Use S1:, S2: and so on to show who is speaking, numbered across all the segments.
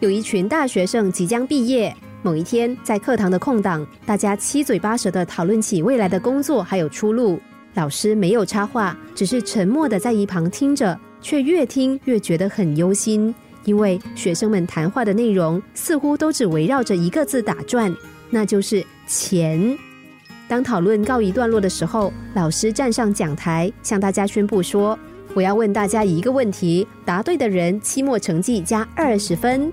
S1: 有一群大学生即将毕业。某一天，在课堂的空档，大家七嘴八舌的讨论起未来的工作还有出路。老师没有插话，只是沉默的在一旁听着，却越听越觉得很忧心，因为学生们谈话的内容似乎都只围绕着一个字打转，那就是钱。当讨论告一段落的时候，老师站上讲台，向大家宣布说：“我要问大家一个问题，答对的人期末成绩加二十分。”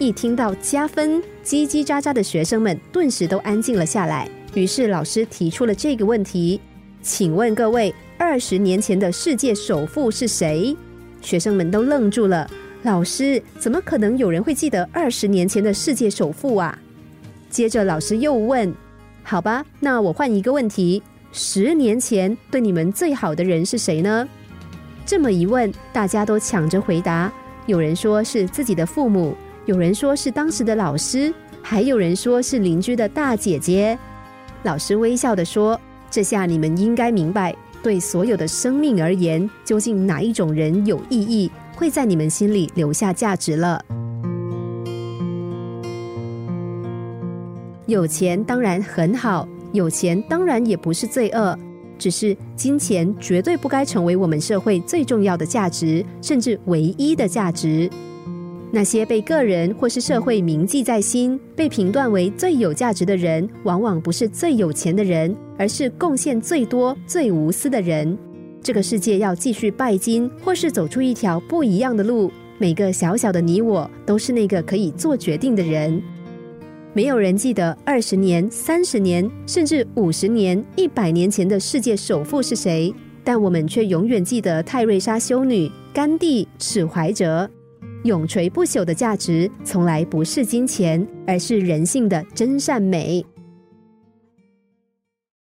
S1: 一听到加分，叽叽喳喳的学生们顿时都安静了下来。于是老师提出了这个问题：“请问各位，二十年前的世界首富是谁？”学生们都愣住了。老师，怎么可能有人会记得二十年前的世界首富啊？接着老师又问：“好吧，那我换一个问题，十年前对你们最好的人是谁呢？”这么一问，大家都抢着回答。有人说是自己的父母。有人说是当时的老师，还有人说是邻居的大姐姐。老师微笑的说：“这下你们应该明白，对所有的生命而言，究竟哪一种人有意义，会在你们心里留下价值了。有钱当然很好，有钱当然也不是罪恶，只是金钱绝对不该成为我们社会最重要的价值，甚至唯一的价值。”那些被个人或是社会铭记在心、被评断为最有价值的人，往往不是最有钱的人，而是贡献最多、最无私的人。这个世界要继续拜金，或是走出一条不一样的路，每个小小的你我都是那个可以做决定的人。没有人记得二十年、三十年，甚至五十年、一百年前的世界首富是谁，但我们却永远记得泰瑞莎修女、甘地、史怀哲。永垂不朽的价值，从来不是金钱，而是人性的真善美。